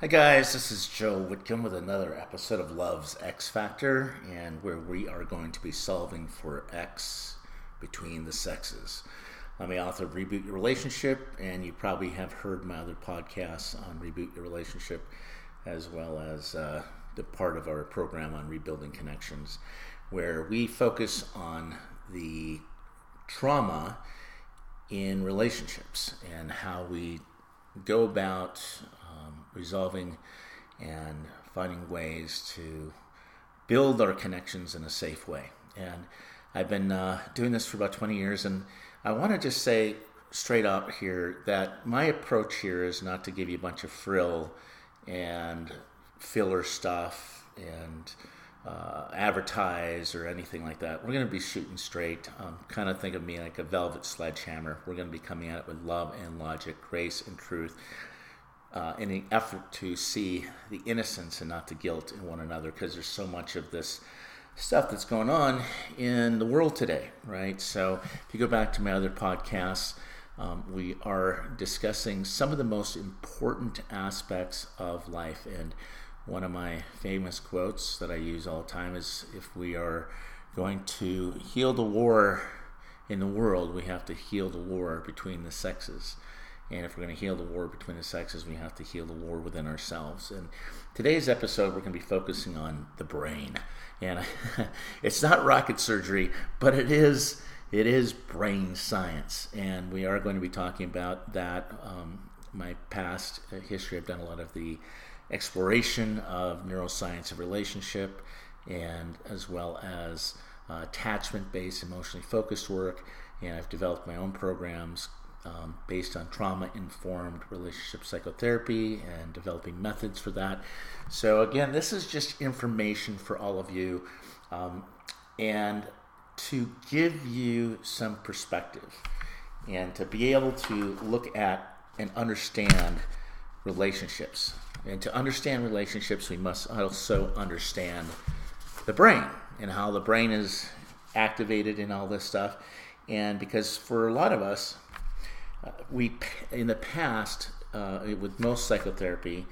Hi, guys, this is Joe Whitcomb with another episode of Love's X Factor, and where we are going to be solving for X between the sexes. I'm the author of Reboot Your Relationship, and you probably have heard my other podcasts on Reboot Your Relationship, as well as uh, the part of our program on Rebuilding Connections, where we focus on the trauma in relationships and how we go about resolving and finding ways to build our connections in a safe way. And I've been uh, doing this for about 20 years, and I want to just say straight up here that my approach here is not to give you a bunch of frill and filler stuff and uh, advertise or anything like that. We're going to be shooting straight. Um, kind of think of me like a velvet sledgehammer. We're going to be coming at it with love and logic, grace and truth, uh, in an effort to see the innocence and not the guilt in one another because there's so much of this stuff that's going on in the world today, right? So if you go back to my other podcasts, um, we are discussing some of the most important aspects of life. And one of my famous quotes that I use all the time is if we are going to heal the war in the world, we have to heal the war between the sexes. And if we're going to heal the war between the sexes, we have to heal the war within ourselves. And today's episode, we're going to be focusing on the brain. And it's not rocket surgery, but it is it is brain science, and we are going to be talking about that. Um, my past history, I've done a lot of the exploration of neuroscience of relationship, and as well as uh, attachment-based, emotionally focused work. And I've developed my own programs um, based on trauma informed relationship psychotherapy and developing methods for that. So, again, this is just information for all of you um, and to give you some perspective and to be able to look at and understand relationships. And to understand relationships, we must also understand the brain and how the brain is activated in all this stuff. And because for a lot of us, we in the past uh, with most psychotherapy,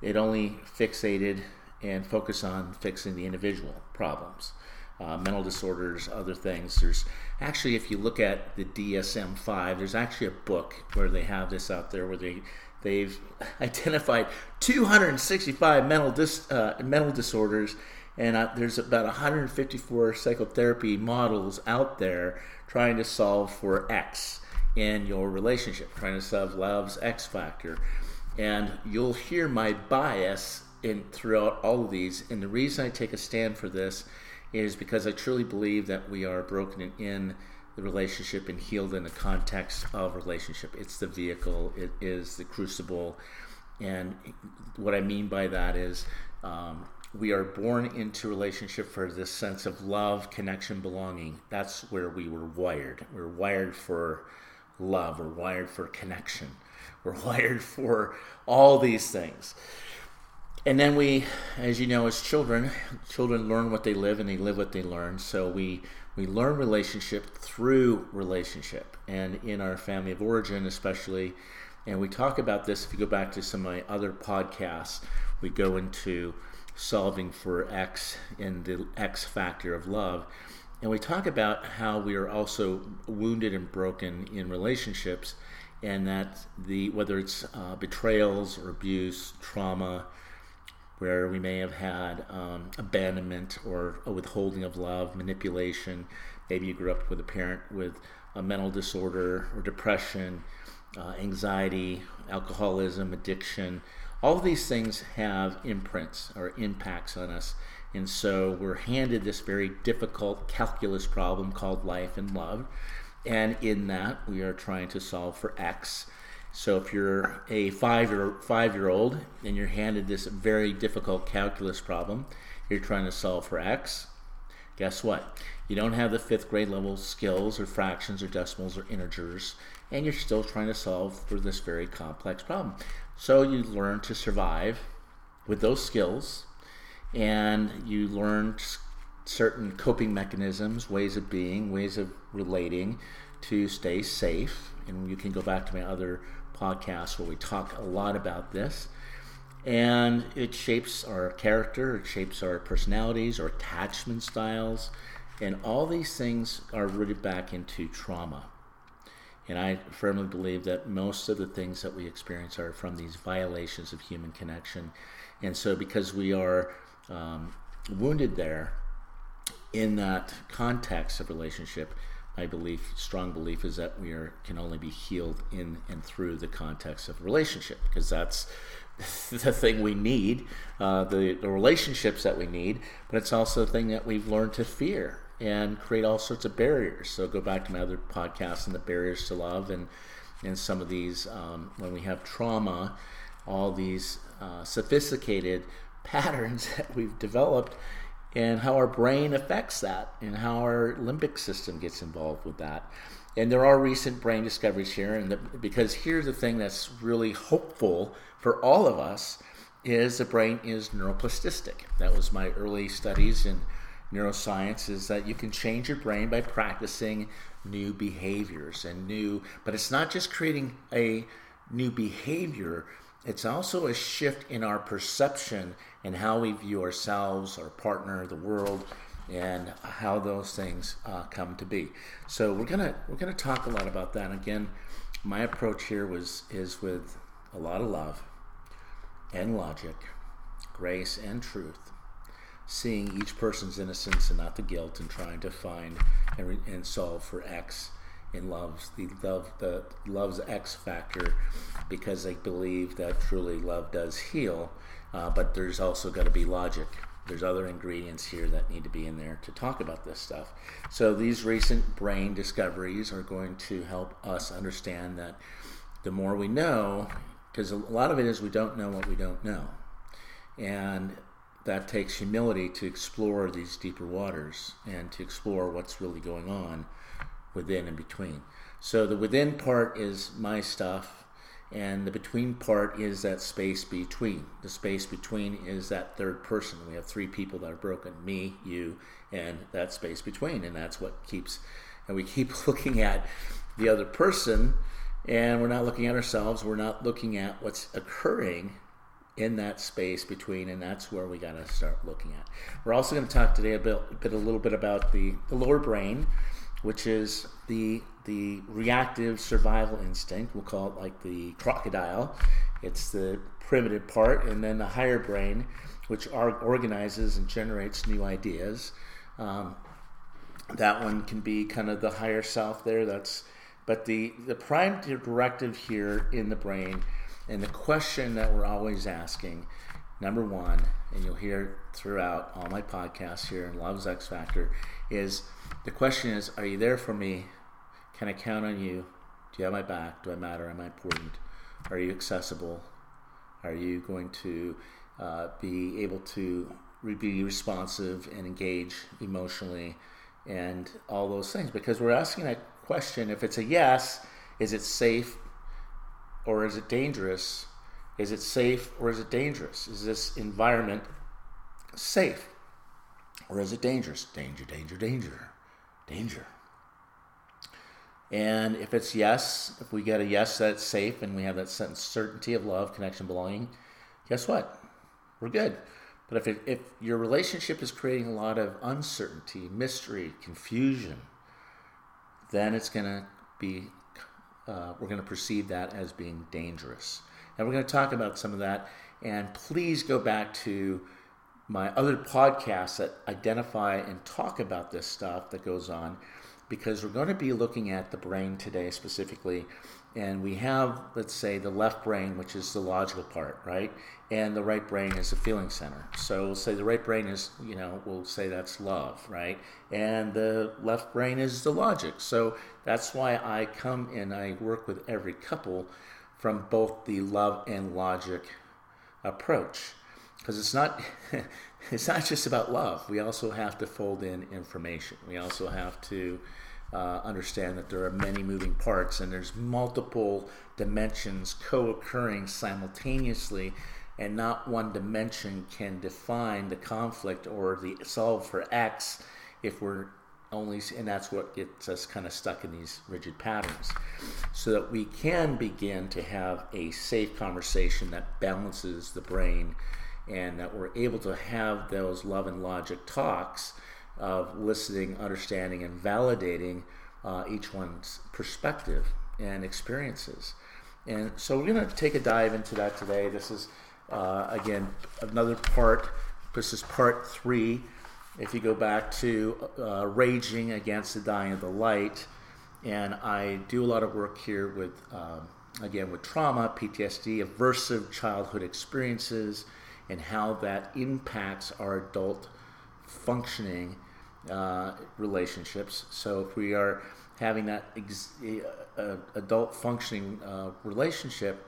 it only fixated and focused on fixing the individual problems, uh, mental disorders, other things. There's actually, if you look at the DSM-5, there's actually a book where they have this out there where they they've identified 265 mental dis, uh, mental disorders and uh, there's about 154 psychotherapy models out there trying to solve for X in your relationship, trying to solve love's X factor. And you'll hear my bias in throughout all of these. And the reason I take a stand for this is because I truly believe that we are broken in the relationship and healed in the context of relationship. It's the vehicle, it is the crucible. And what I mean by that is um, we are born into relationship for this sense of love, connection, belonging. That's where we were wired. We're wired for love. We're wired for connection. We're wired for all these things. And then we, as you know, as children, children learn what they live and they live what they learn. So we we learn relationship through relationship. And in our family of origin, especially, and we talk about this if you go back to some of my other podcasts, we go into solving for X in the X factor of love. And we talk about how we are also wounded and broken in relationships, and that the whether it's uh, betrayals or abuse, trauma, where we may have had um, abandonment or a withholding of love, manipulation. Maybe you grew up with a parent with a mental disorder or depression, uh, anxiety, alcoholism, addiction. All these things have imprints or impacts on us and so we're handed this very difficult calculus problem called life and love. And in that, we are trying to solve for x. So if you're a five year, five year old and you're handed this very difficult calculus problem, you're trying to solve for x, guess what? You don't have the fifth grade level skills or fractions or decimals or integers, and you're still trying to solve for this very complex problem. So you learn to survive with those skills and you learn certain coping mechanisms, ways of being, ways of relating to stay safe. And you can go back to my other podcasts where we talk a lot about this. And it shapes our character, it shapes our personalities, our attachment styles, and all these things are rooted back into trauma. And I firmly believe that most of the things that we experience are from these violations of human connection. And so, because we are um, wounded there in that context of relationship, my belief, strong belief, is that we are, can only be healed in and through the context of relationship, because that's the thing we need, uh, the, the relationships that we need, but it's also the thing that we've learned to fear and create all sorts of barriers. So go back to my other podcast and the barriers to love and and some of these um, when we have trauma, all these uh, sophisticated patterns that we've developed and how our brain affects that and how our limbic system gets involved with that. And there are recent brain discoveries here, and the, because here's the thing that's really hopeful for all of us is the brain is neuroplastic. That was my early studies in neuroscience is that you can change your brain by practicing new behaviors and new but it's not just creating a new behavior it's also a shift in our perception and how we view ourselves our partner the world and how those things uh, come to be. So we're gonna we're gonna talk a lot about that. Again my approach here was is with a lot of love and logic grace and truth seeing each person's innocence and not the guilt and trying to find and, and solve for X in love's the love the love's X factor because they believe that truly love does heal, uh, but there's also got to be logic. There's other ingredients here that need to be in there to talk about this stuff. So these recent brain discoveries are going to help us understand that the more we know, because a lot of it is we don't know what we don't know, and that takes humility to explore these deeper waters and to explore what's really going on within and between. So the within part is my stuff, and the between part is that space between. The space between is that third person. We have three people that are broken me, you, and that space between. And that's what keeps, and we keep looking at the other person, and we're not looking at ourselves. We're not looking at what's occurring in that space between, and that's where we got to start looking at. We're also going to talk today a bit, a little bit about the, the lower brain, which is the the reactive survival instinct. We'll call it like the crocodile. It's the primitive part, and then the higher brain, which organizes and generates new ideas. Um, that one can be kind of the higher self there. That's but the the prime directive here in the brain and the question that we're always asking, number one, and you'll hear throughout all my podcasts here in Love's X Factor, is the question is, are you there for me? Can I count on you? Do you have my back? Do I matter? Am I important? Are you accessible? Are you going to uh, be able to be responsive and engage emotionally and all those things? Because we're asking that question. If it's a yes, is it safe or is it dangerous? Is it safe or is it dangerous? Is this environment safe or is it dangerous? Danger, danger, danger, danger. And if it's yes, if we get a yes that it's safe and we have that certainty of love, connection, belonging, guess what? We're good. But if, it, if your relationship is creating a lot of uncertainty, mystery, confusion, then it's going to be uh, we're going to perceive that as being dangerous. And we're going to talk about some of that. And please go back to my other podcasts that identify and talk about this stuff that goes on because we're going to be looking at the brain today specifically. And we have let's say the left brain which is the logical part right? And the right brain is the feeling center. So we'll say the right brain is you know we'll say that's love right? And the left brain is the logic. So that's why i come and i work with every couple from both the love and logic approach. Because it's not it's not just about love. We also have to fold in information. We also have to uh, understand that there are many moving parts and there's multiple dimensions co-occurring simultaneously and not one dimension can define the conflict or the solve for x if we're only, and that's what gets us kind of stuck in these rigid patterns, so that we can begin to have a safe conversation that balances the brain, and that we're able to have those love and logic talks of listening, understanding, and validating uh, each one's perspective and experiences. And so we're going to take a dive into that today. This is, uh, again, another part. This is part three. If you go back to uh, Raging Against the Dying of the Light, and I do a lot of work here with, um, again, with trauma, PTSD, aversive childhood experiences, and how that impacts our adult functioning uh, relationships. So if we are having that ex- uh, adult functioning uh, relationship,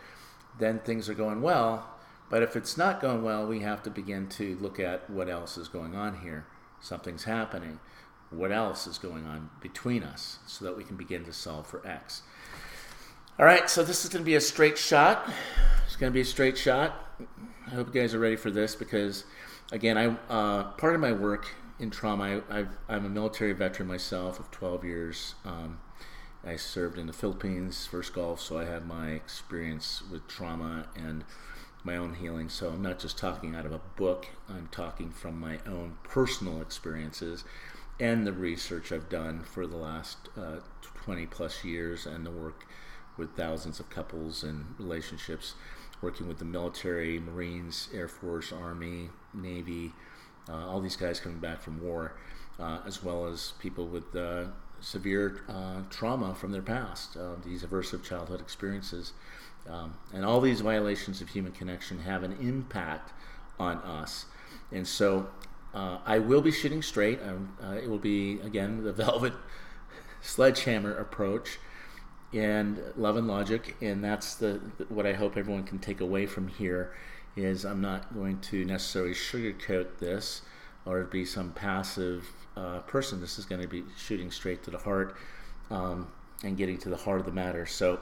then things are going well. But if it's not going well, we have to begin to look at what else is going on here. Something's happening. What else is going on between us so that we can begin to solve for X? All right, so this is going to be a straight shot. It's going to be a straight shot. I hope you guys are ready for this because, again, I uh, part of my work in trauma. I, am a military veteran myself of 12 years. Um, I served in the Philippines, First Gulf, so I have my experience with trauma and my own healing. So I'm not just talking out of a book, I'm talking from my own personal experiences and the research I've done for the last uh, 20 plus years and the work with thousands of couples and relationships, working with the military, Marines, Air Force, Army, Navy uh, all these guys coming back from war, uh, as well as people with uh, severe trauma from their past, these aversive childhood experiences. Um, and all these violations of human connection have an impact on us. And so uh, I will be shooting straight. Um, uh, it will be, again, the velvet sledgehammer approach and love and logic. And that's the, what I hope everyone can take away from here is I'm not going to necessarily sugarcoat this or be some passive uh, person. This is going to be shooting straight to the heart um, and getting to the heart of the matter. So,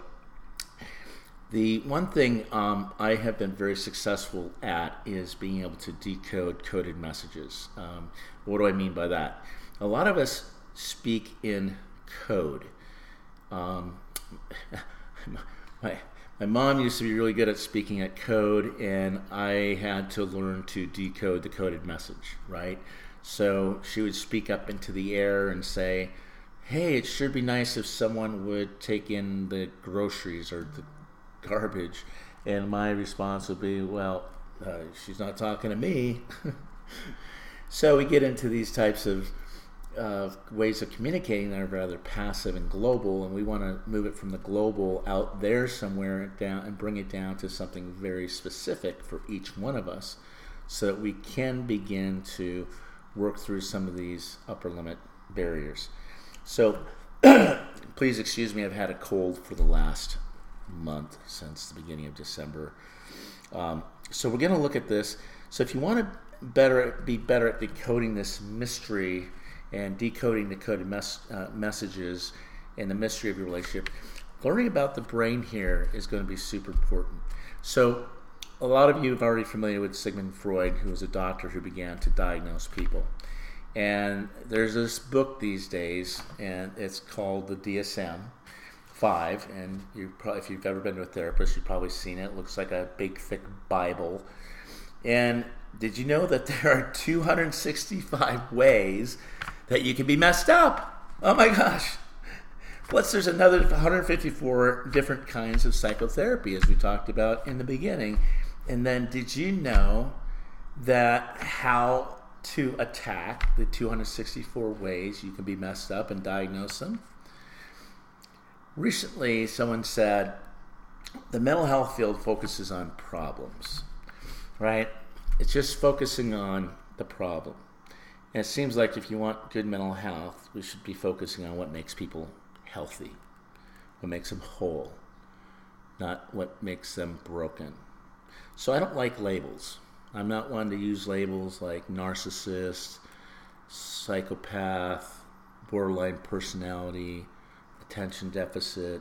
the one thing um, I have been very successful at is being able to decode coded messages. Um, what do I mean by that? A lot of us speak in code. Um, my, my mom used to be really good at speaking at code, and I had to learn to decode the coded message, right? So she would speak up into the air and say, Hey, it should be nice if someone would take in the groceries or the garbage. And my response would be, Well, uh, she's not talking to me. so we get into these types of uh, ways of communicating that are rather passive and global, and we want to move it from the global out there somewhere down and bring it down to something very specific for each one of us, so that we can begin to work through some of these upper limit barriers. So, please excuse me, I've had a cold for the last month since the beginning of December. Um, so we're going to look at this. So if you want to better be better at decoding this mystery and decoding the coded mes- uh, messages and the mystery of your relationship, learning about the brain here is going to be super important. So, a lot of you are already familiar with Sigmund Freud, who was a doctor who began to diagnose people. And there's this book these days, and it's called the DSM 5. And you probably, if you've ever been to a therapist, you've probably seen it. It looks like a big, thick Bible. And did you know that there are 265 ways that you can be messed up. Oh my gosh. Plus, there's another 154 different kinds of psychotherapy, as we talked about in the beginning. And then, did you know that how to attack the 264 ways you can be messed up and diagnose them? Recently, someone said the mental health field focuses on problems, right? It's just focusing on the problem. And it seems like if you want good mental health, we should be focusing on what makes people healthy, what makes them whole, not what makes them broken. So I don't like labels. I'm not one to use labels like narcissist, psychopath, borderline personality, attention deficit.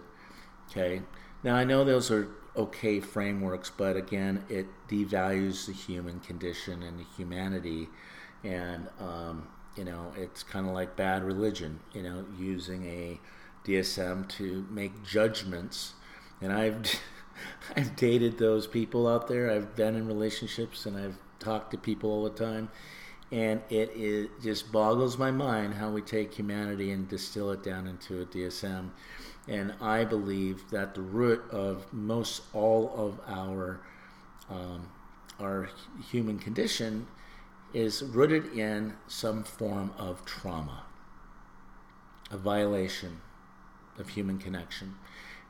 Okay. Now I know those are okay frameworks, but again, it devalues the human condition and the humanity and um, you know, it's kind of like bad religion, you know, using a DSM to make judgments. And I've I've dated those people out there. I've been in relationships and I've talked to people all the time. And it, it just boggles my mind how we take humanity and distill it down into a DSM. And I believe that the root of most all of our um, our human condition is rooted in some form of trauma, a violation of human connection.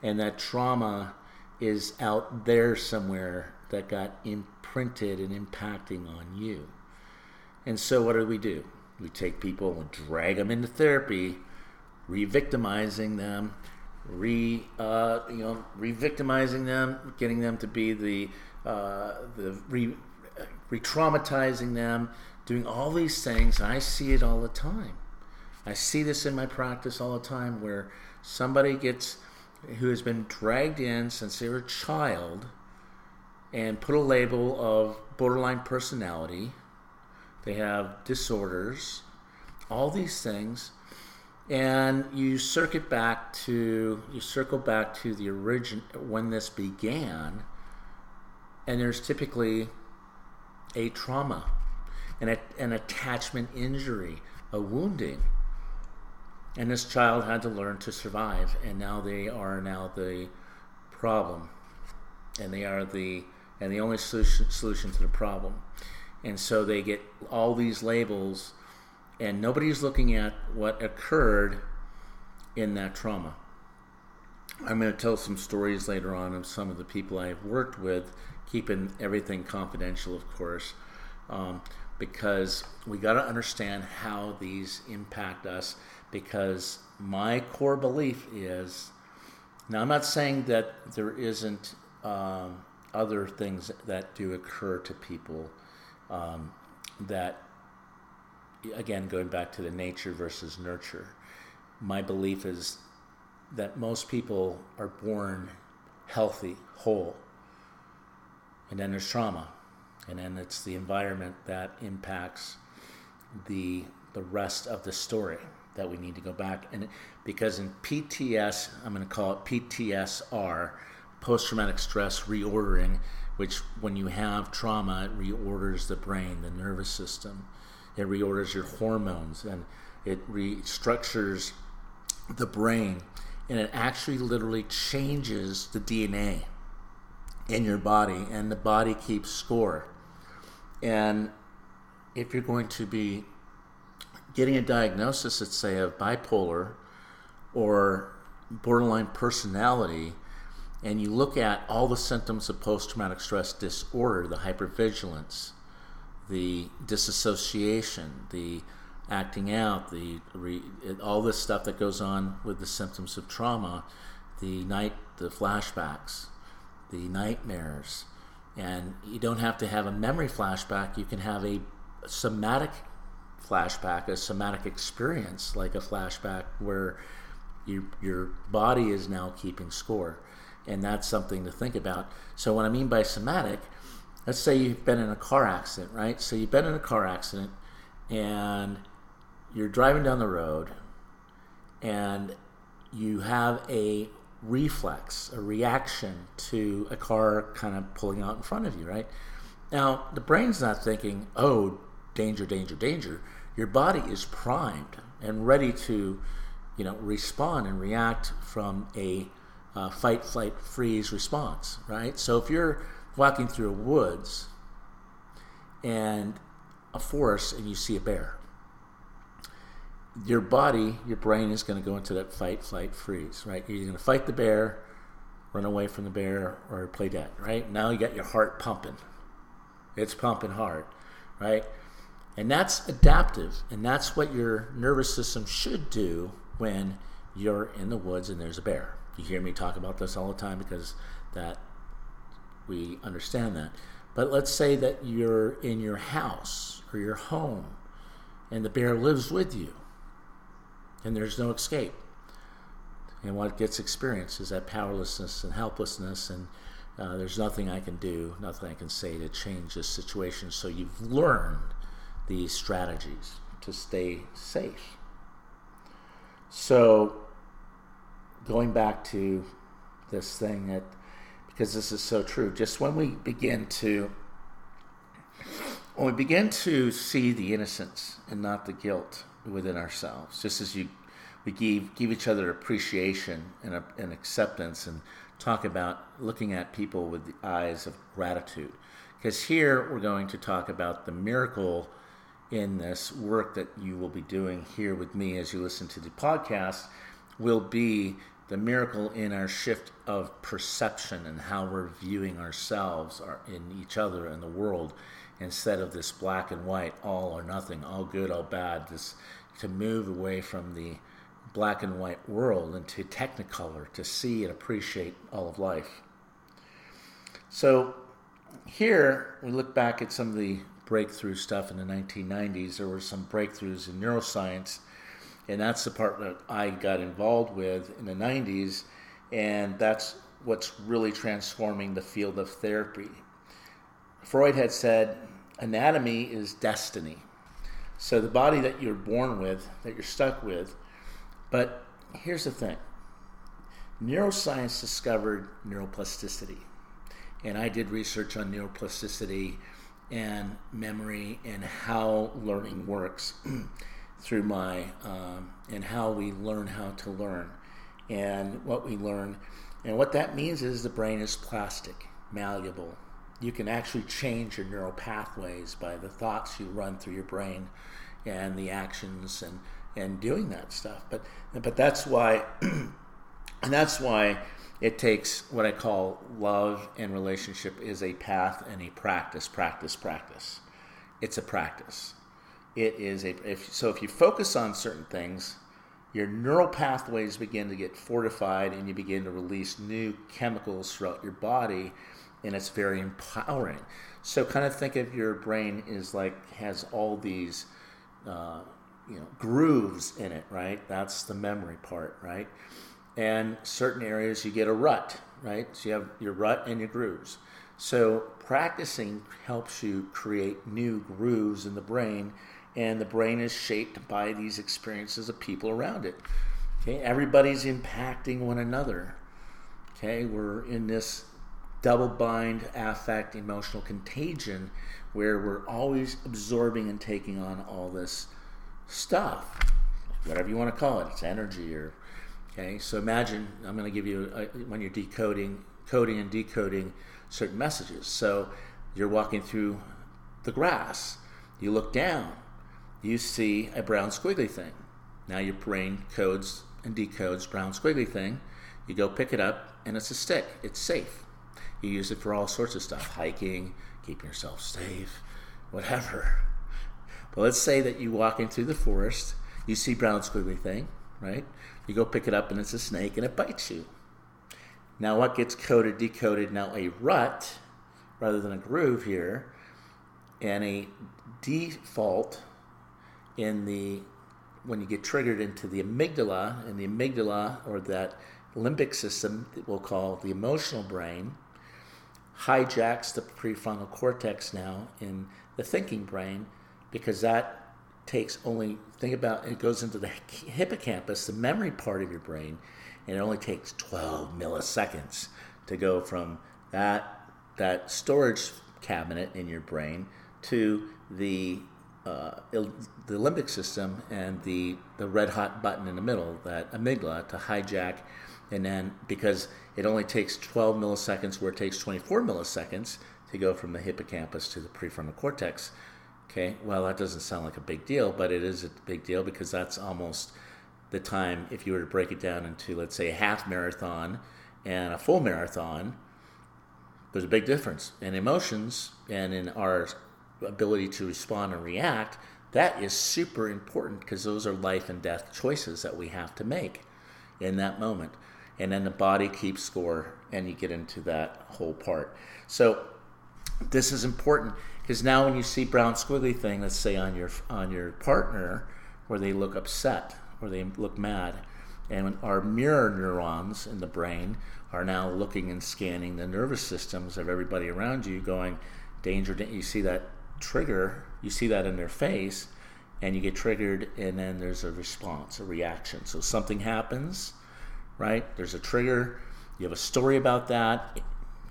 And that trauma is out there somewhere that got imprinted and impacting on you. And so, what do we do? We take people and drag them into therapy, re-victimizing them, re uh, you know re-victimizing them, getting them to be the uh, the re re-traumatizing them, doing all these things. I see it all the time. I see this in my practice all the time, where somebody gets who has been dragged in since they were a child and put a label of borderline personality. They have disorders, all these things, and you circuit back to you circle back to the origin when this began, and there's typically a trauma, an, an attachment injury, a wounding and this child had to learn to survive and now they are now the problem. And they are the and the only solution, solution to the problem. And so they get all these labels and nobody's looking at what occurred in that trauma. I'm going to tell some stories later on of some of the people i've worked with keeping everything confidential of course um, because we got to understand how these impact us because my core belief is now I'm not saying that there isn't um, other things that do occur to people um, that again going back to the nature versus nurture my belief is that most people are born healthy whole and then there's trauma and then it's the environment that impacts the the rest of the story that we need to go back. And because in PTS, I'm going to call it PTSR, post traumatic stress reordering, which when you have trauma, it reorders the brain, the nervous system, it reorders your hormones, and it restructures the brain, and it actually literally changes the DNA in your body, and the body keeps score. And if you're going to be getting a diagnosis, let's say, of bipolar or borderline personality, and you look at all the symptoms of post traumatic stress disorder the hypervigilance, the disassociation, the acting out, the re, all this stuff that goes on with the symptoms of trauma, the night, the flashbacks, the nightmares, and you don't have to have a memory flashback. You can have a somatic flashback, a somatic experience, like a flashback where you, your body is now keeping score. And that's something to think about. So, what I mean by somatic, let's say you've been in a car accident, right? So, you've been in a car accident and you're driving down the road and you have a reflex, a reaction to a car kind of pulling out in front of you, right? Now, the brain's not thinking, oh, danger, danger, danger. Your body is primed and ready to, you know, respond and react from a uh, fight, flight, freeze response, right? So if you're walking through woods and a forest and you see a bear, your body, your brain is going to go into that fight, flight, freeze, right? You're going to fight the bear, run away from the bear, or play dead, right? Now you got your heart pumping. It's pumping hard, right? And that's adaptive, and that's what your nervous system should do when you're in the woods and there's a bear. You hear me talk about this all the time because that we understand that. But let's say that you're in your house or your home and the bear lives with you and there's no escape. And what gets experienced is that powerlessness and helplessness, and uh, there's nothing I can do, nothing I can say to change this situation. So you've learned these strategies. to stay safe. So, going back to this thing that, because this is so true, just when we begin to, when we begin to see the innocence and not the guilt within ourselves, just as you, we give give each other appreciation and, a, and acceptance, and talk about looking at people with the eyes of gratitude. Because here we're going to talk about the miracle in this work that you will be doing here with me as you listen to the podcast will be the miracle in our shift of perception and how we're viewing ourselves or in each other and the world instead of this black and white all or nothing all good all bad this to move away from the black and white world into technicolor to see and appreciate all of life. So here we look back at some of the breakthrough stuff in the 1990s. There were some breakthroughs in neuroscience, and that's the part that I got involved with in the 90s, and that's what's really transforming the field of therapy. Freud had said anatomy is destiny. So the body that you're born with, that you're stuck with, but here's the thing neuroscience discovered neuroplasticity. And I did research on neuroplasticity and memory and how learning works through my um, and how we learn how to learn and what we learn. And what that means is the brain is plastic malleable. You can actually change your neural pathways by the thoughts you run through your brain and the actions and and doing that stuff. But but that's why and that's why it takes what I call love and relationship is a path and a practice, practice, practice. It's a practice. It is a if, so if you focus on certain things, your neural pathways begin to get fortified and you begin to release new chemicals throughout your body and it's very empowering. So kind of think of your brain is like has all these uh, you know grooves in it, right? That's the memory part, right? And certain areas you get a rut, right? So you have your rut and your grooves. So practicing helps you create new grooves in the brain, and the brain is shaped by these experiences of people around it. Okay, everybody's impacting one another. Okay, we're in this double bind affect emotional contagion where we're always absorbing and taking on all this stuff, whatever you want to call it. It's energy or Okay, so imagine I'm going to give you a, when you're decoding, coding and decoding certain messages. So you're walking through the grass, you look down, you see a brown squiggly thing. Now your brain codes and decodes brown squiggly thing. You go pick it up, and it's a stick. It's safe. You use it for all sorts of stuff, hiking, keeping yourself safe, whatever. But let's say that you walk into the forest, you see brown squiggly thing, right? You go pick it up and it's a snake and it bites you. Now, what gets coded, decoded? Now, a rut rather than a groove here, and a default in the when you get triggered into the amygdala, and the amygdala or that limbic system that we'll call the emotional brain hijacks the prefrontal cortex now in the thinking brain because that takes only think about it goes into the hippocampus, the memory part of your brain, and it only takes 12 milliseconds to go from that that storage cabinet in your brain to the uh, the limbic system and the the red hot button in the middle, that amygdala, to hijack, and then because it only takes 12 milliseconds, where it takes 24 milliseconds to go from the hippocampus to the prefrontal cortex Okay, well, that doesn't sound like a big deal, but it is a big deal because that's almost the time, if you were to break it down into, let's say, a half marathon and a full marathon, there's a big difference in emotions and in our ability to respond and react. That is super important because those are life and death choices that we have to make in that moment. And then the body keeps score, and you get into that whole part. So, this is important because now when you see brown squiggly thing, let's say on your on your partner, where they look upset or they look mad, and our mirror neurons in the brain are now looking and scanning the nervous systems of everybody around you, going danger. You see that trigger, you see that in their face, and you get triggered, and then there's a response, a reaction. So something happens, right? There's a trigger. You have a story about that.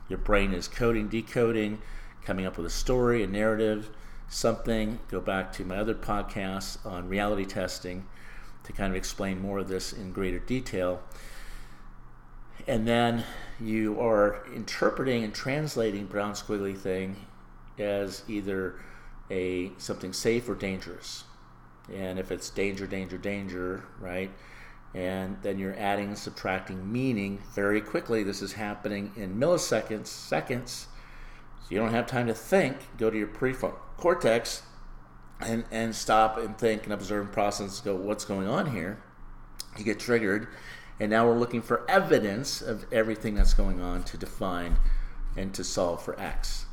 Your brain is coding, decoding, coming up with a story, a narrative, something. Go back to my other podcasts on reality testing to kind of explain more of this in greater detail. And then you are interpreting and translating brown squiggly thing as either a something safe or dangerous. And if it's danger, danger, danger, right? And then you're adding and subtracting meaning very quickly. This is happening in milliseconds, seconds. You don't have time to think. Go to your prefrontal cortex and, and stop and think and observe and process go, what's going on here? You get triggered. And now we're looking for evidence of everything that's going on to define and to solve for X.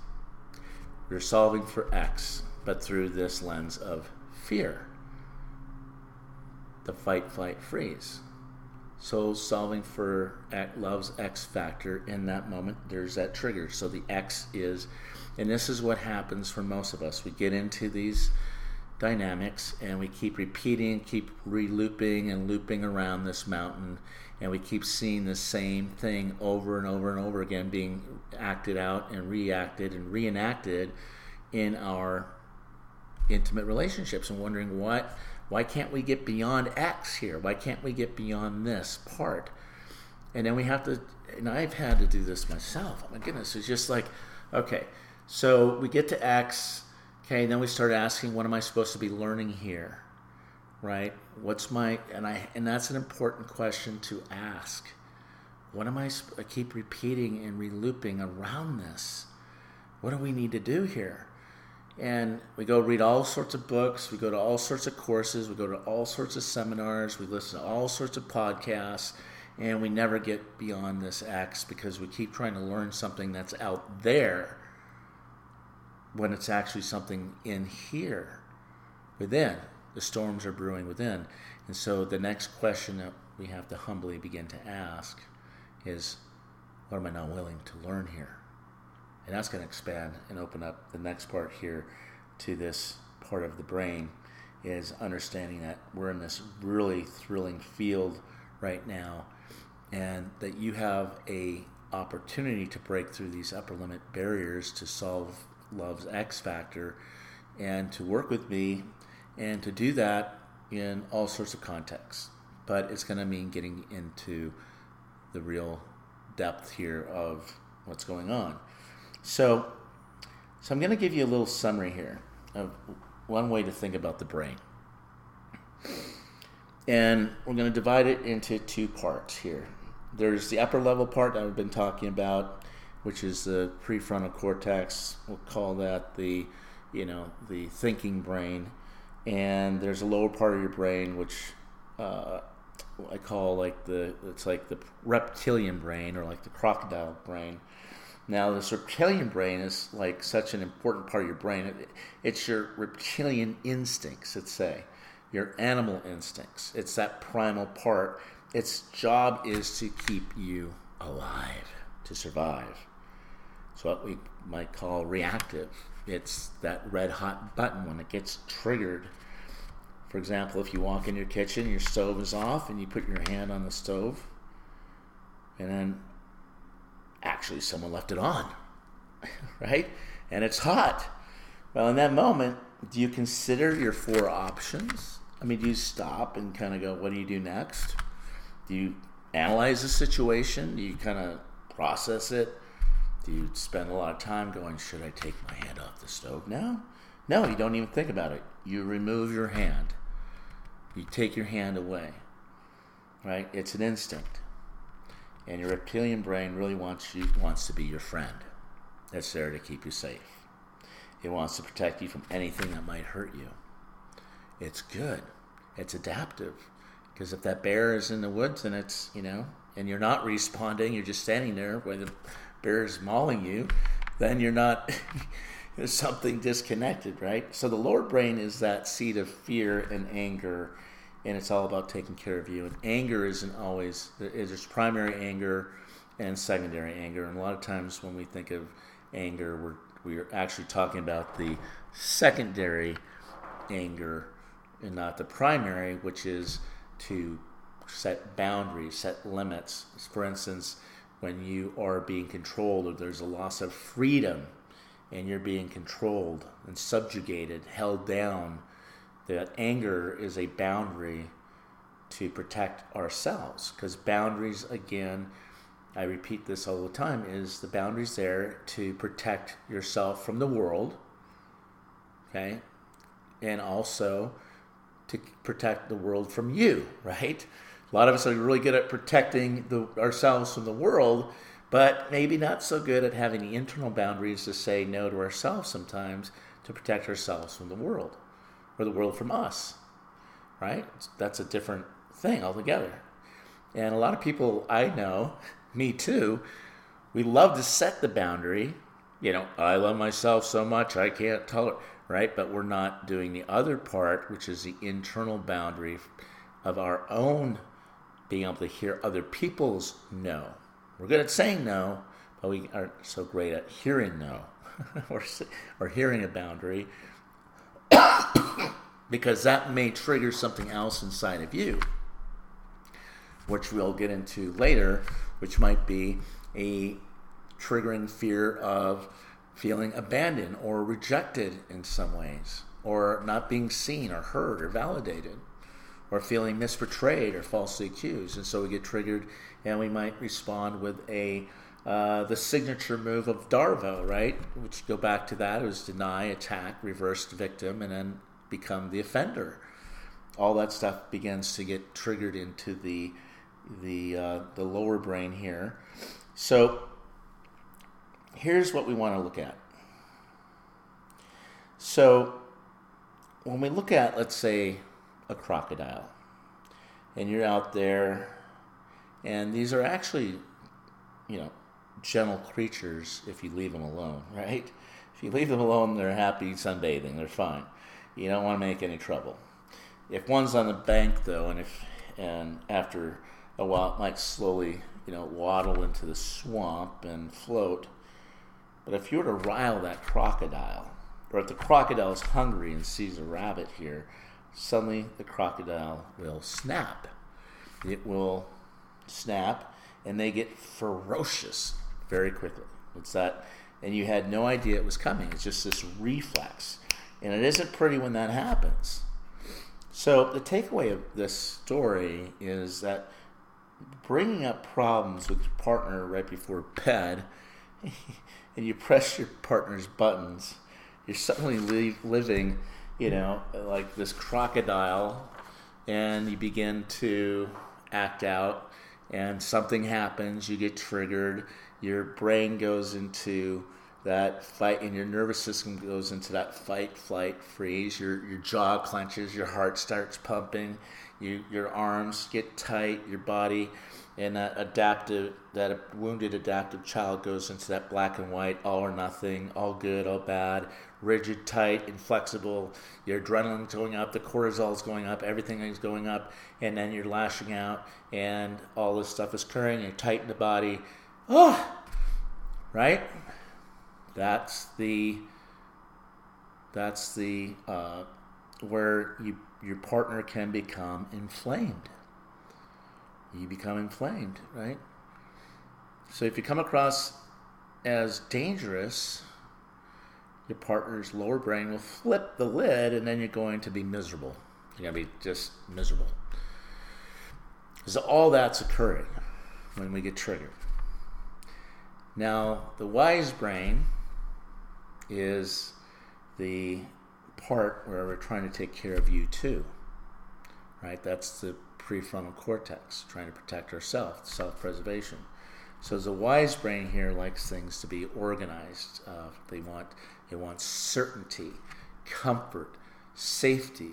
We're solving for X, but through this lens of fear the fight, flight, freeze. So solving for love's X factor in that moment, there's that trigger. So the X is, and this is what happens for most of us. We get into these dynamics and we keep repeating, keep relooping and looping around this mountain, and we keep seeing the same thing over and over and over again being acted out and reacted and reenacted in our intimate relationships and wondering what why can't we get beyond X here? Why can't we get beyond this part? And then we have to, and I've had to do this myself. Oh my goodness, it's just like, okay, so we get to X, okay, and then we start asking, what am I supposed to be learning here? Right? What's my, and I, and that's an important question to ask. What am I, I keep repeating and relooping around this? What do we need to do here? And we go read all sorts of books. We go to all sorts of courses. We go to all sorts of seminars. We listen to all sorts of podcasts. And we never get beyond this x because we keep trying to learn something that's out there when it's actually something in here within. The storms are brewing within. And so the next question that we have to humbly begin to ask is what am i not willing to learn here and that's going to expand and open up the next part here to this part of the brain is understanding that we're in this really thrilling field right now and that you have a opportunity to break through these upper limit barriers to solve love's x factor and to work with me and to do that in all sorts of contexts. But it's going to mean getting into the real depth here of what's going on so, so I'm going to give you a little summary here of one way to think about the brain. And we're going to divide it into two parts here. There's the upper level part that I've been talking about, which is the prefrontal cortex. We'll call that the, you know, the thinking brain. And there's a lower part of your brain, which uh, I call like the, it's like the reptilian brain or like the crocodile brain now, this reptilian brain is like such an important part of your brain. It's your reptilian instincts, let's say, your animal instincts. It's that primal part. Its job is to keep you alive, to survive. It's what we might call reactive. It's that red hot button when it gets triggered. For example, if you walk in your kitchen, your stove is off, and you put your hand on the stove, and then actually someone left it on, right? And it's hot. Well, in that moment, do you consider your four options? I mean, do you stop and kind of go, what do you do next? Do you analyze the situation? Do you kind of process it? Do you spend a lot of time going, should I take my hand off the stove now? No, you don't even think about it. You remove your hand. You take your hand away. Right? It's an instinct and your reptilian brain really wants you wants to be your friend. That's there to keep you safe. It wants to protect you from anything that might hurt you. It's good. It's adaptive. Because if that bear is in the woods and it's, you know, and you're not responding, you're just standing there where the bear is mauling you, then you're not, there's something disconnected, right? So the lower brain is that seat of fear and anger and it's all about taking care of you. And anger isn't always there's primary anger and secondary anger, and a lot of times when we think of anger, we're we're actually talking about the secondary anger and not the primary, which is to set boundaries, set limits. For instance, when you are being controlled or there's a loss of freedom and you're being controlled and subjugated, held down, that anger is a boundary to protect ourselves. Because boundaries, again, I repeat this all the time, is the boundaries there to protect yourself from the world, okay, and also to protect the world from you, right? A lot of us are really good at protecting the, ourselves from the world, but maybe not so good at having internal boundaries to say no to ourselves sometimes to protect ourselves from the world or the world from us, right? That's a different thing altogether. And a lot of people I know, me too, we love to set the boundary. You know, I love myself so much I can't tolerate, right? But we're not doing the other part, which is the internal boundary of our own being able to hear other people's no. We're good at saying no, but we aren't so great at hearing no or, or hearing a boundary because that may trigger something else inside of you, which we'll get into later, which might be a triggering fear of feeling abandoned or rejected in some ways, or not being seen or heard or validated or feeling misportrayed or falsely accused. And so we get triggered and we might respond with a uh, the signature move of Darvo, right? Which go back to that, it was deny, attack, reversed victim, and then become the offender. All that stuff begins to get triggered into the the uh, the lower brain here. So here's what we want to look at. So when we look at, let's say, a crocodile. And you're out there, and these are actually, you know, gentle creatures if you leave them alone, right? If you leave them alone, they're happy sunbathing, they're fine. You don't want to make any trouble. If one's on the bank though, and if and after a while it might slowly, you know, waddle into the swamp and float. But if you were to rile that crocodile, or if the crocodile is hungry and sees a rabbit here, suddenly the crocodile will snap. It will snap and they get ferocious very quickly. It's that, and you had no idea it was coming. It's just this reflex. And it isn't pretty when that happens. So, the takeaway of this story is that bringing up problems with your partner right before bed and you press your partner's buttons, you're suddenly li- living you know, like this crocodile, and you begin to act out, and something happens, you get triggered, your brain goes into that fight, and your nervous system goes into that fight, flight, freeze. Your your jaw clenches, your heart starts pumping, you your arms get tight, your body, and that adaptive, that wounded adaptive child goes into that black and white, all or nothing, all good, all bad rigid, tight, inflexible. Your adrenaline's going up, the cortisol's going up, everything is going up, and then you're lashing out, and all this stuff is occurring. You tighten the body. Oh, right. That's the. That's the uh, where you your partner can become inflamed. You become inflamed, right? So if you come across as dangerous your partner's lower brain will flip the lid and then you're going to be miserable. You're going to be just miserable. So all that's occurring when we get triggered. Now, the wise brain is the part where we're trying to take care of you too. Right? That's the prefrontal cortex, trying to protect ourselves, self preservation. So the wise brain here likes things to be organized. Uh, they want it wants certainty, comfort, safety.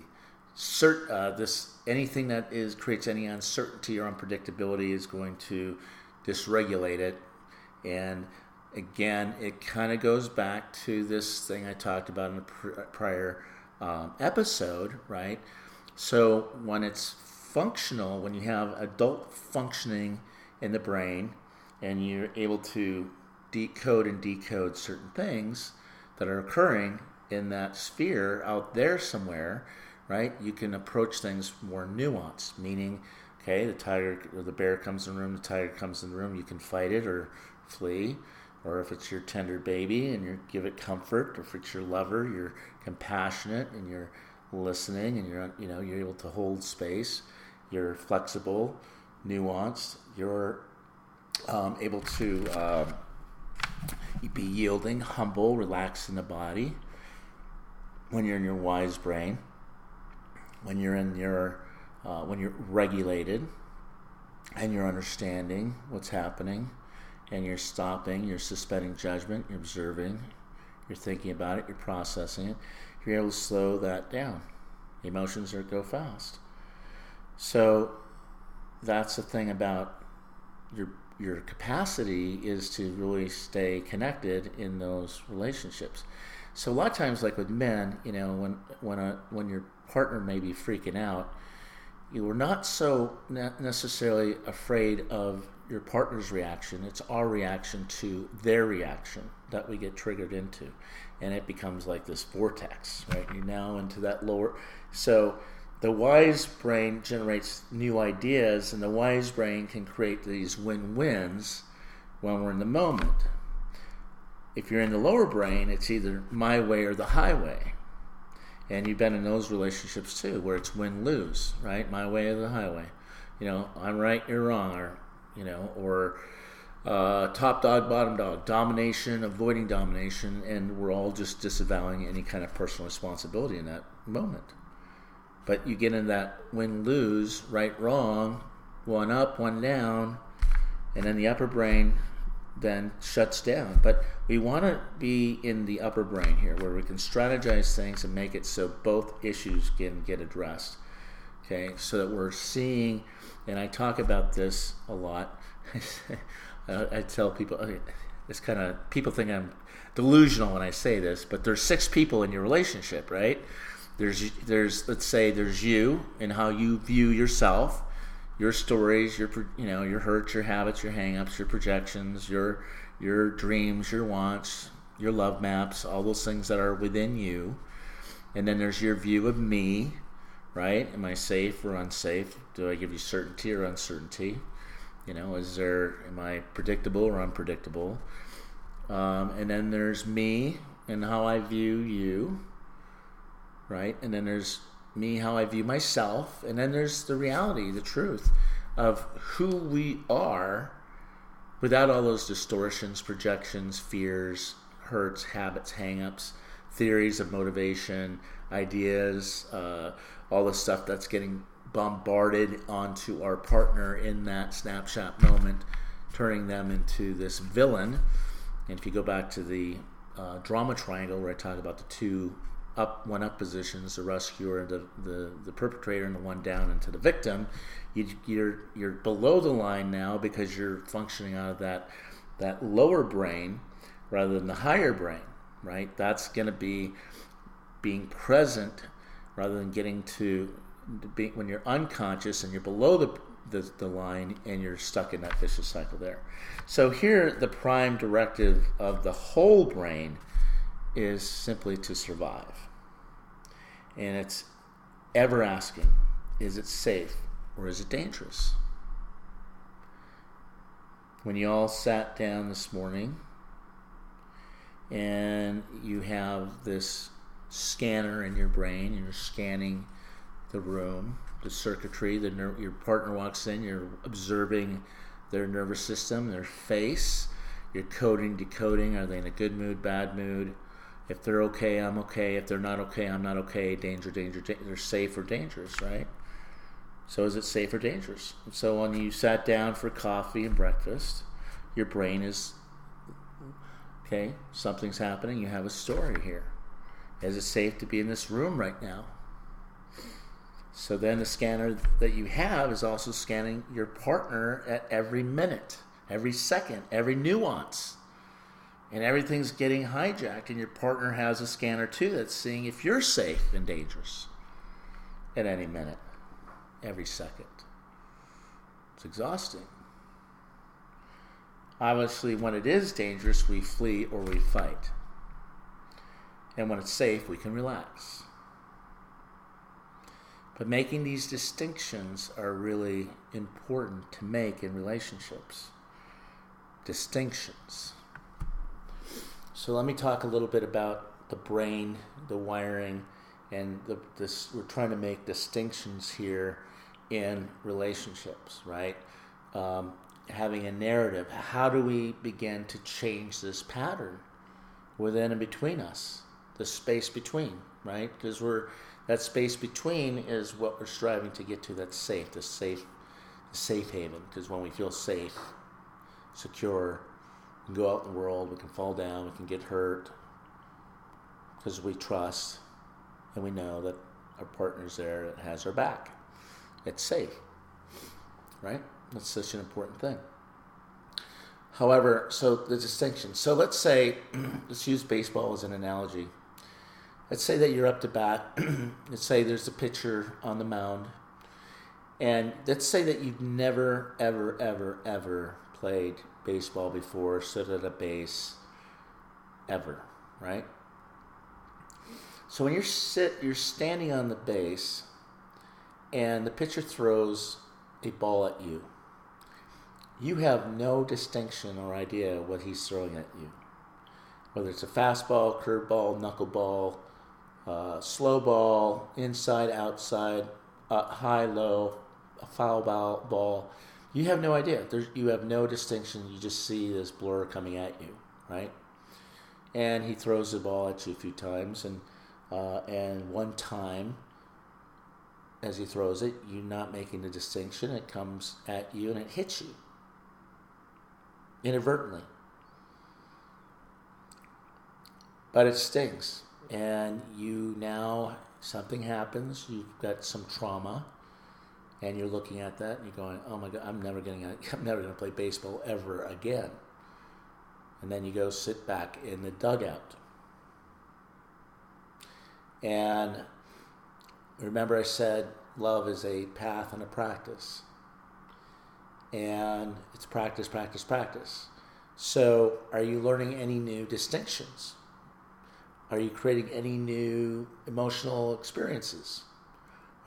Cert, uh, this anything that is creates any uncertainty or unpredictability is going to dysregulate it. And again, it kind of goes back to this thing I talked about in a pr- prior um, episode, right? So when it's functional, when you have adult functioning in the brain, and you're able to decode and decode certain things that are occurring in that sphere out there somewhere, right? You can approach things more nuanced, meaning, okay, the tiger or the bear comes in the room, the tiger comes in the room, you can fight it or flee. Or if it's your tender baby and you give it comfort, or if it's your lover, you're compassionate and you're listening and you're you know you're able to hold space. You're flexible, nuanced. You're um, able to uh, be yielding, humble, relaxed in the body. When you're in your wise brain, when you're in your uh, when you're regulated and you're understanding what's happening and you're stopping, you're suspending judgment, you're observing, you're thinking about it, you're processing it, you're able to slow that down. Emotions are go fast. So that's the thing about your your capacity is to really stay connected in those relationships. So a lot of times, like with men, you know, when when a when your partner may be freaking out, you are not so necessarily afraid of your partner's reaction. It's our reaction to their reaction that we get triggered into, and it becomes like this vortex, right? You now into that lower. So the wise brain generates new ideas, and the wise brain can create these win-wins when we're in the moment. If you're in the lower brain, it's either my way or the highway. And you've been in those relationships too, where it's win lose, right? My way or the highway. You know, I'm right, you're wrong, or you know, or uh, top dog, bottom dog, domination, avoiding domination, and we're all just disavowing any kind of personal responsibility in that moment. But you get in that win lose, right wrong, one up, one down, and then the upper brain then shuts down. But we want to be in the upper brain here where we can strategize things and make it so both issues can get addressed. Okay, so that we're seeing, and I talk about this a lot. I tell people, it's kind of, people think I'm delusional when I say this, but there's six people in your relationship, right? There's, there's, let's say there's you and how you view yourself your stories, your you know your hurts, your habits, your hangups, your projections, your your dreams, your wants, your love maps, all those things that are within you. And then there's your view of me, right? Am I safe or unsafe? Do I give you certainty or uncertainty? You know, is there am I predictable or unpredictable? Um, and then there's me and how I view you, right? And then there's me how I view myself, and then there's the reality, the truth of who we are without all those distortions, projections, fears, hurts, habits, hangups, theories of motivation, ideas, uh, all the stuff that's getting bombarded onto our partner in that snapshot moment, turning them into this villain. And if you go back to the uh, drama triangle where I talk about the two up one up positions, the rescuer, the, the, the perpetrator, and the one down into the victim, you, you're you're below the line now because you're functioning out of that that lower brain rather than the higher brain, right? That's going to be being present rather than getting to be, when you're unconscious and you're below the, the, the line and you're stuck in that vicious cycle there. So here, the prime directive of the whole brain is simply to survive and it's ever asking, is it safe or is it dangerous? When you all sat down this morning and you have this scanner in your brain and you're scanning the room, the circuitry, the ner- your partner walks in, you're observing their nervous system, their face, you're coding, decoding, are they in a good mood, bad mood? If they're okay, I'm okay. If they're not okay, I'm not okay. Danger, danger, danger. They're safe or dangerous, right? So is it safe or dangerous? So when you sat down for coffee and breakfast, your brain is okay. Something's happening. You have a story here. Is it safe to be in this room right now? So then the scanner that you have is also scanning your partner at every minute, every second, every nuance and everything's getting hijacked, and your partner has a scanner too that's seeing if you're safe and dangerous at any minute, every second. It's exhausting. Obviously, when it is dangerous, we flee or we fight. And when it's safe, we can relax. But making these distinctions are really important to make in relationships. Distinctions. So let me talk a little bit about the brain, the wiring, and the, this. We're trying to make distinctions here in relationships, right? Um, having a narrative. How do we begin to change this pattern within and between us? The space between, right? Because we're that space between is what we're striving to get to. That's safe, the safe, the safe haven. Because when we feel safe, secure, we can go out in the world, we can fall down, we can get hurt, because we trust and we know that our partner's there that has our back. It's safe, right? That's such an important thing. However, so the distinction. So let's say, let's use baseball as an analogy. Let's say that you're up to bat. let's say there's a pitcher on the mound. And let's say that you've never, ever, ever, ever played baseball before, stood at a base, ever, right? So when you're sit, you're standing on the base, and the pitcher throws a ball at you. You have no distinction or idea what he's throwing at you. Whether it's a fastball, curveball, knuckleball, uh, slow ball, inside, outside, uh, high, low, foul ball, ball. You have no idea. There's, you have no distinction. You just see this blur coming at you, right? And he throws the ball at you a few times, and uh, and one time, as he throws it, you're not making the distinction. It comes at you and it hits you inadvertently, but it stings and you now something happens, you've got some trauma, and you're looking at that and you're going, "Oh my God, I'm never getting, I'm never going to play baseball ever again." And then you go sit back in the dugout, and remember I said love is a path and a practice, and it's practice, practice, practice. So, are you learning any new distinctions? Are you creating any new emotional experiences?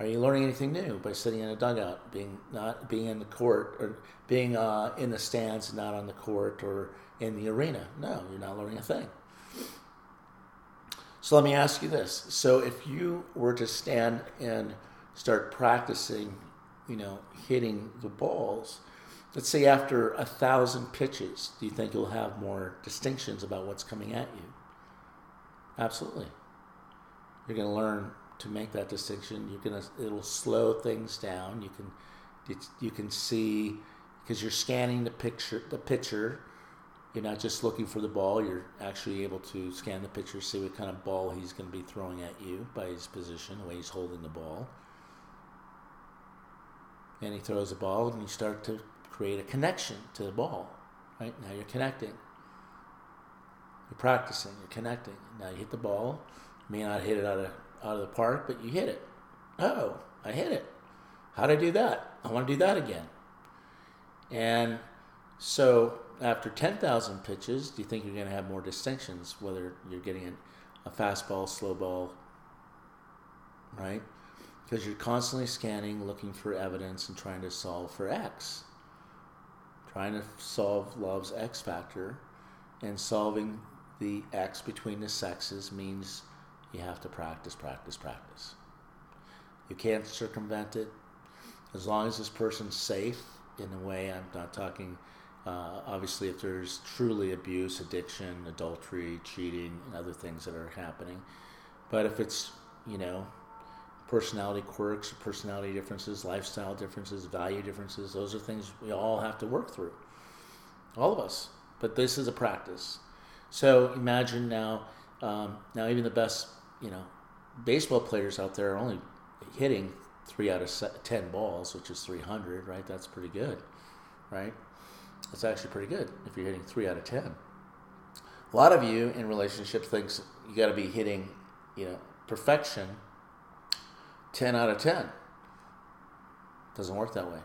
Are you learning anything new by sitting in a dugout, being not being in the court or being uh, in the stands, not on the court or in the arena? No, you're not learning a thing. So let me ask you this: So if you were to stand and start practicing, you know, hitting the balls, let's say after a thousand pitches, do you think you'll have more distinctions about what's coming at you? Absolutely. You're going to learn to make that distinction. You're going to it'll slow things down. You can you can see because you're scanning the picture the pitcher. You're not just looking for the ball. You're actually able to scan the pitcher, see what kind of ball he's going to be throwing at you by his position, the way he's holding the ball. And he throws the ball, and you start to create a connection to the ball. Right now, you're connecting. You're practicing. You're connecting. Now you hit the ball. You may not hit it out of out of the park, but you hit it. Oh, I hit it. How did I do that? I want to do that again. And so after 10,000 pitches, do you think you're going to have more distinctions, whether you're getting a fastball, slow ball, right? Because you're constantly scanning, looking for evidence, and trying to solve for X. Trying to solve love's X factor and solving the X between the sexes means you have to practice, practice, practice. You can't circumvent it. As long as this person's safe, in a way, I'm not talking, uh, obviously, if there's truly abuse, addiction, adultery, cheating, and other things that are happening. But if it's, you know, personality quirks, personality differences, lifestyle differences, value differences, those are things we all have to work through. All of us. But this is a practice. So imagine now, um, now even the best, you know, baseball players out there are only hitting three out of ten balls, which is 300, right? That's pretty good, right? That's actually pretty good if you're hitting three out of ten. A lot of you in relationships thinks you got to be hitting, you know, perfection, ten out of ten. Doesn't work that way.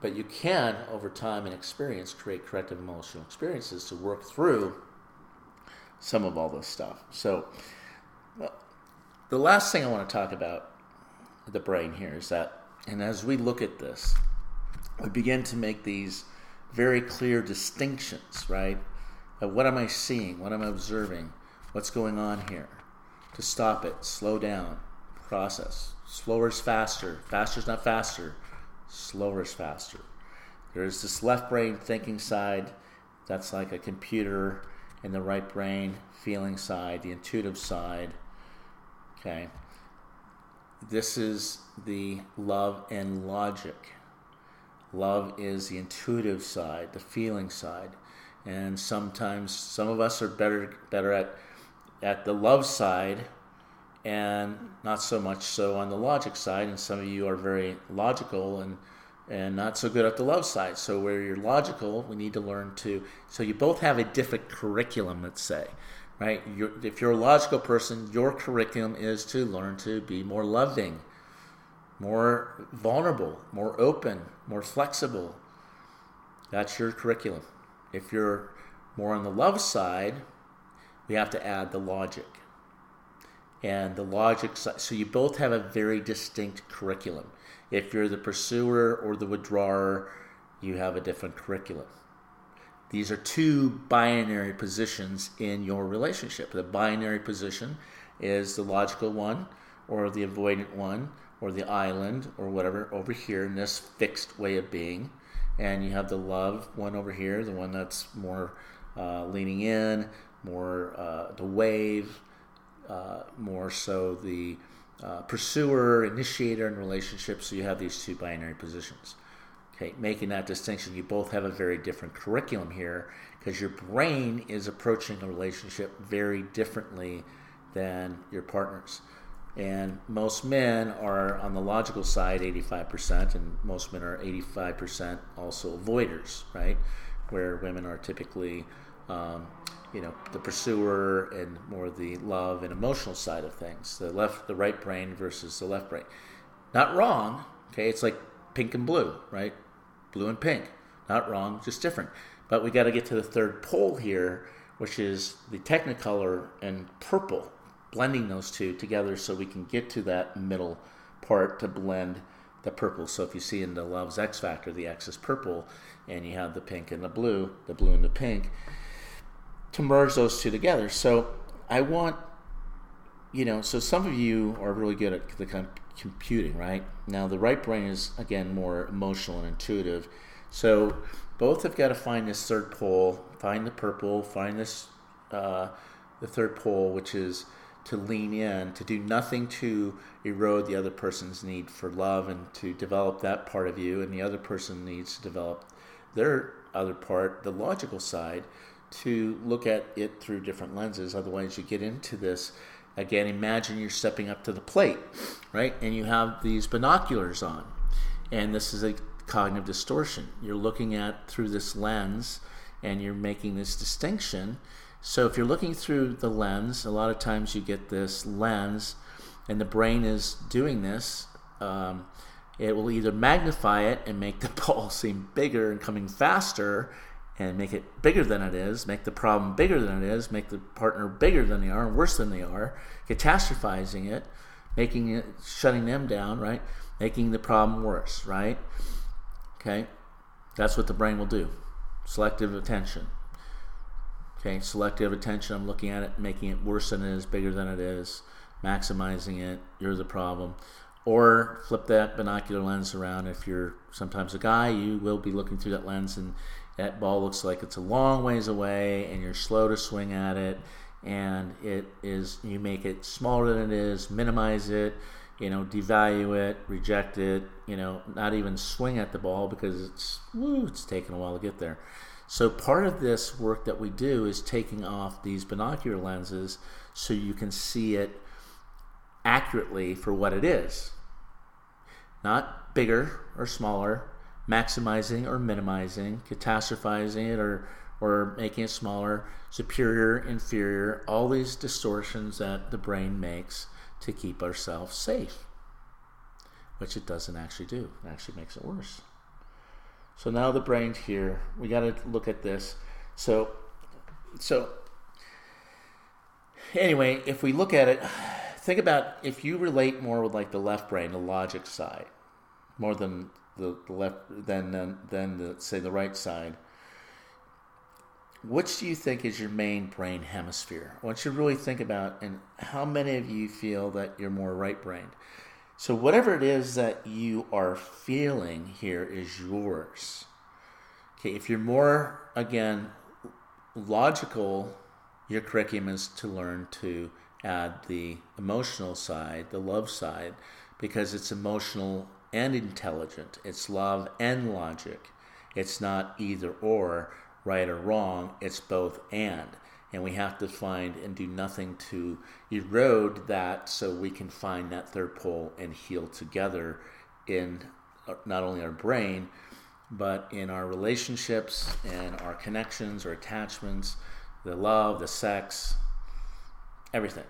But you can, over time and experience, create corrective emotional experiences to work through some of all this stuff. So, the last thing I want to talk about the brain here is that, and as we look at this, we begin to make these very clear distinctions, right? Of what am I seeing? What am I observing? What's going on here? To stop it, slow down, process. Slower is faster. Faster is not faster. Slower is faster. There's this left brain thinking side, that's like a computer, and the right brain feeling side, the intuitive side. Okay. This is the love and logic. Love is the intuitive side, the feeling side. And sometimes some of us are better better at at the love side and not so much so on the logic side and some of you are very logical and and not so good at the love side. So where you're logical, we need to learn to. So you both have a different curriculum, let's say, right? You're, if you're a logical person, your curriculum is to learn to be more loving, more vulnerable, more open, more flexible. That's your curriculum. If you're more on the love side, we have to add the logic. And the logic side, so you both have a very distinct curriculum. If you're the pursuer or the withdrawer, you have a different curriculum. These are two binary positions in your relationship. The binary position is the logical one, or the avoidant one, or the island, or whatever over here in this fixed way of being. And you have the love one over here, the one that's more uh, leaning in, more uh, the wave, uh, more so the uh, pursuer, initiator in relationships. So you have these two binary positions. Okay, making that distinction, you both have a very different curriculum here because your brain is approaching a relationship very differently than your partners. And most men are on the logical side, 85%, and most men are 85% also avoiders, right? Where women are typically um, you know the pursuer and more the love and emotional side of things the left the right brain versus the left brain. Not wrong okay? It's like pink and blue right? Blue and pink. Not wrong just different. But we got to get to the third pole here which is the technicolor and purple blending those two together so we can get to that middle part to blend the purple. So if you see in the love's x factor the x is purple and you have the pink and the blue the blue and the pink to merge those two together. So I want, you know, so some of you are really good at the computing, right? Now the right brain is again more emotional and intuitive. So both have got to find this third pole, find the purple, find this uh, the third pole, which is to lean in, to do nothing to erode the other person's need for love and to develop that part of you, and the other person needs to develop their other part, the logical side, to look at it through different lenses. Otherwise, you get into this. Again, imagine you're stepping up to the plate, right? And you have these binoculars on. And this is a cognitive distortion. You're looking at through this lens and you're making this distinction. So if you're looking through the lens, a lot of times you get this lens and the brain is doing this. Um, it will either magnify it and make the ball seem bigger and coming faster and make it bigger than it is, make the problem bigger than it is, make the partner bigger than they are, and worse than they are, catastrophizing it, making it, shutting them down, right? Making the problem worse, right? Okay, that's what the brain will do. Selective attention. Okay, selective attention. I'm looking at it, making it worse than it is, bigger than it is, maximizing it. You're the problem. Or flip that binocular lens around. If you're sometimes a guy, you will be looking through that lens and that ball looks like it's a long ways away and you're slow to swing at it and it is you make it smaller than it is minimize it you know devalue it reject it you know not even swing at the ball because it's woo, it's taking a while to get there. So part of this work that we do is taking off these binocular lenses so you can see it accurately for what it is. Not bigger or smaller maximizing or minimizing, catastrophizing it or or making it smaller, superior, inferior, all these distortions that the brain makes to keep ourselves safe, which it doesn't actually do. It actually makes it worse. So now the brain's here. We got to look at this. So, so anyway, if we look at it think about if you relate more with like the left brain, the logic side, more than the, the left than then, than the, say the right side. Which do you think is your main brain hemisphere? Want you really think about and how many of you feel that you're more right brained. So whatever it is that you are feeling here is yours. Okay, if you're more again logical, your curriculum is to learn to add the emotional side, the love side, because it's emotional and intelligent. It's love and logic. It's not either or, right or wrong. It's both and. And we have to find and do nothing to erode that so we can find that third pole and heal together in not only our brain, but in our relationships and our connections or attachments, the love, the sex, everything.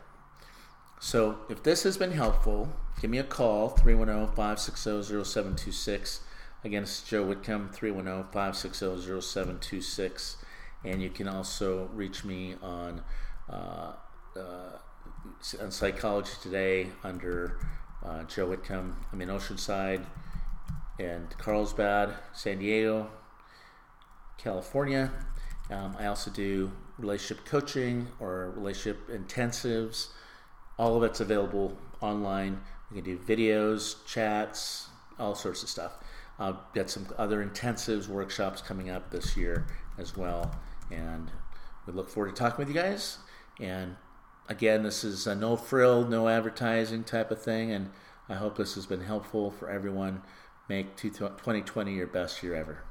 So if this has been helpful, give me a call 310 560 0726. Again, it's Joe Whitcomb 310 560 0726. And you can also reach me on, uh, uh, on Psychology Today under uh, Joe Whitcomb. I'm in Oceanside and Carlsbad, San Diego, California. Um, I also do relationship coaching or relationship intensives. All of it's available online. We can do videos, chats, all sorts of stuff. I've uh, got some other intensives, workshops coming up this year as well. And we look forward to talking with you guys. And again, this is a no frill, no advertising type of thing. And I hope this has been helpful for everyone. Make 2020 your best year ever.